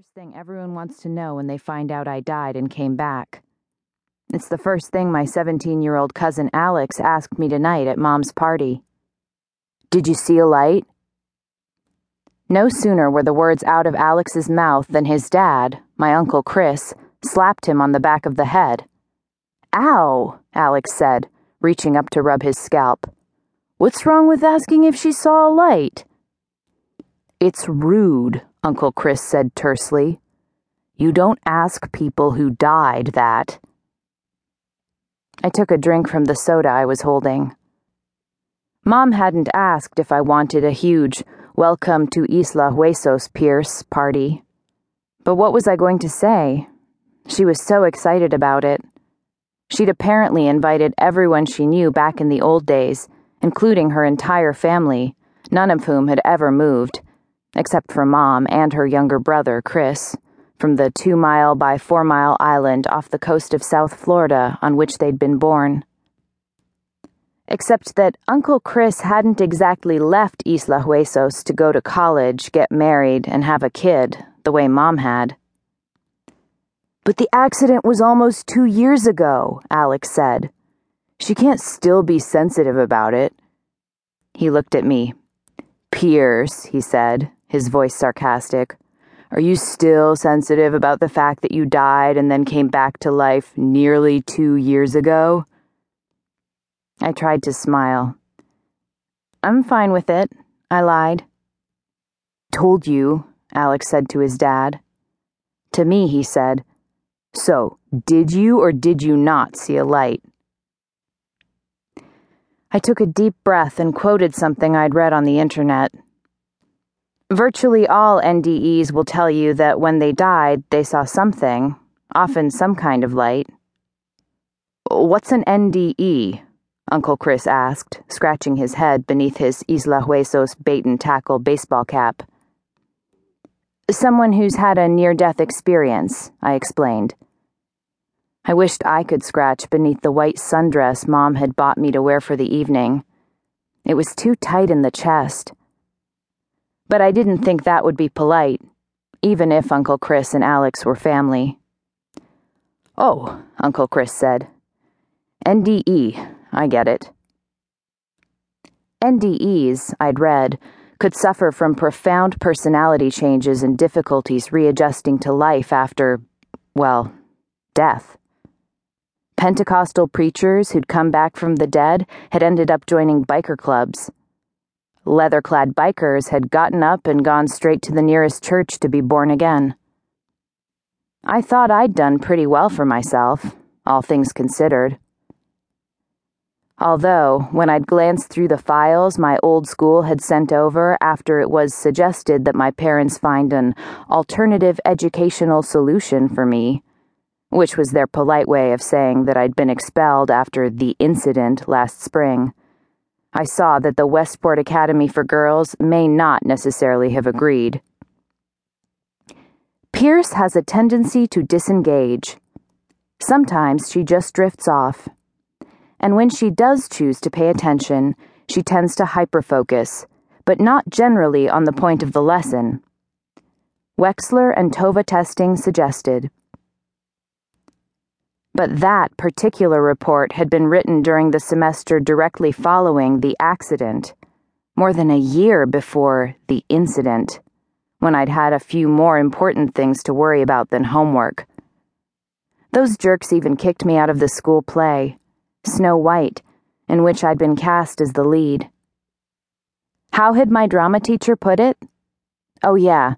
first thing everyone wants to know when they find out I died and came back. It's the first thing my 17 year old cousin Alex asked me tonight at Mom's party. Did you see a light? No sooner were the words out of Alex's mouth than his dad, my Uncle Chris, slapped him on the back of the head. Ow, Alex said, reaching up to rub his scalp. What's wrong with asking if she saw a light? It's rude, Uncle Chris said tersely. You don't ask people who died that. I took a drink from the soda I was holding. Mom hadn't asked if I wanted a huge Welcome to Isla Huesos Pierce party. But what was I going to say? She was so excited about it. She'd apparently invited everyone she knew back in the old days, including her entire family, none of whom had ever moved except for Mom and her younger brother, Chris, from the two mile by four mile island off the coast of South Florida on which they'd been born. Except that Uncle Chris hadn't exactly left Isla Huesos to go to college, get married, and have a kid, the way Mom had. But the accident was almost two years ago, Alex said. She can't still be sensitive about it. He looked at me. Pierce, he said, his voice sarcastic. Are you still sensitive about the fact that you died and then came back to life nearly two years ago? I tried to smile. I'm fine with it, I lied. Told you, Alex said to his dad. To me, he said, So, did you or did you not see a light? I took a deep breath and quoted something I'd read on the internet. Virtually all NDEs will tell you that when they died, they saw something, often some kind of light. What's an NDE? Uncle Chris asked, scratching his head beneath his Isla Huesos bait and tackle baseball cap. Someone who's had a near death experience, I explained. I wished I could scratch beneath the white sundress Mom had bought me to wear for the evening. It was too tight in the chest but I didn't think that would be polite, even if Uncle Chris and Alex were family. Oh, Uncle Chris said. NDE, I get it. NDEs, I'd read, could suffer from profound personality changes and difficulties readjusting to life after, well, death. Pentecostal preachers who'd come back from the dead had ended up joining biker clubs Leather clad bikers had gotten up and gone straight to the nearest church to be born again. I thought I'd done pretty well for myself, all things considered. Although, when I'd glanced through the files my old school had sent over after it was suggested that my parents find an alternative educational solution for me, which was their polite way of saying that I'd been expelled after the incident last spring, I saw that the Westport Academy for Girls may not necessarily have agreed. Pierce has a tendency to disengage. Sometimes she just drifts off. And when she does choose to pay attention, she tends to hyperfocus, but not generally on the point of the lesson. Wechsler and Tova testing suggested but that particular report had been written during the semester directly following the accident, more than a year before the incident, when I'd had a few more important things to worry about than homework. Those jerks even kicked me out of the school play, Snow White, in which I'd been cast as the lead. How had my drama teacher put it? Oh, yeah.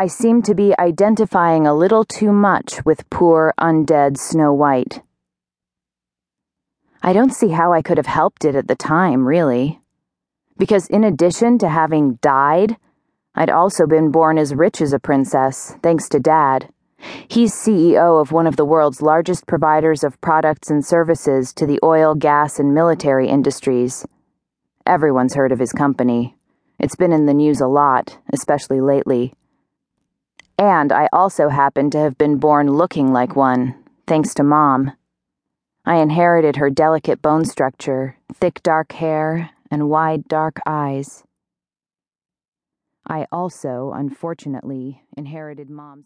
I seemed to be identifying a little too much with poor, undead Snow White. I don't see how I could have helped it at the time, really. Because in addition to having died, I'd also been born as rich as a princess, thanks to Dad. He's CEO of one of the world's largest providers of products and services to the oil, gas, and military industries. Everyone's heard of his company. It's been in the news a lot, especially lately. And I also happen to have been born looking like one, thanks to Mom. I inherited her delicate bone structure, thick dark hair, and wide dark eyes. I also, unfortunately, inherited Mom's.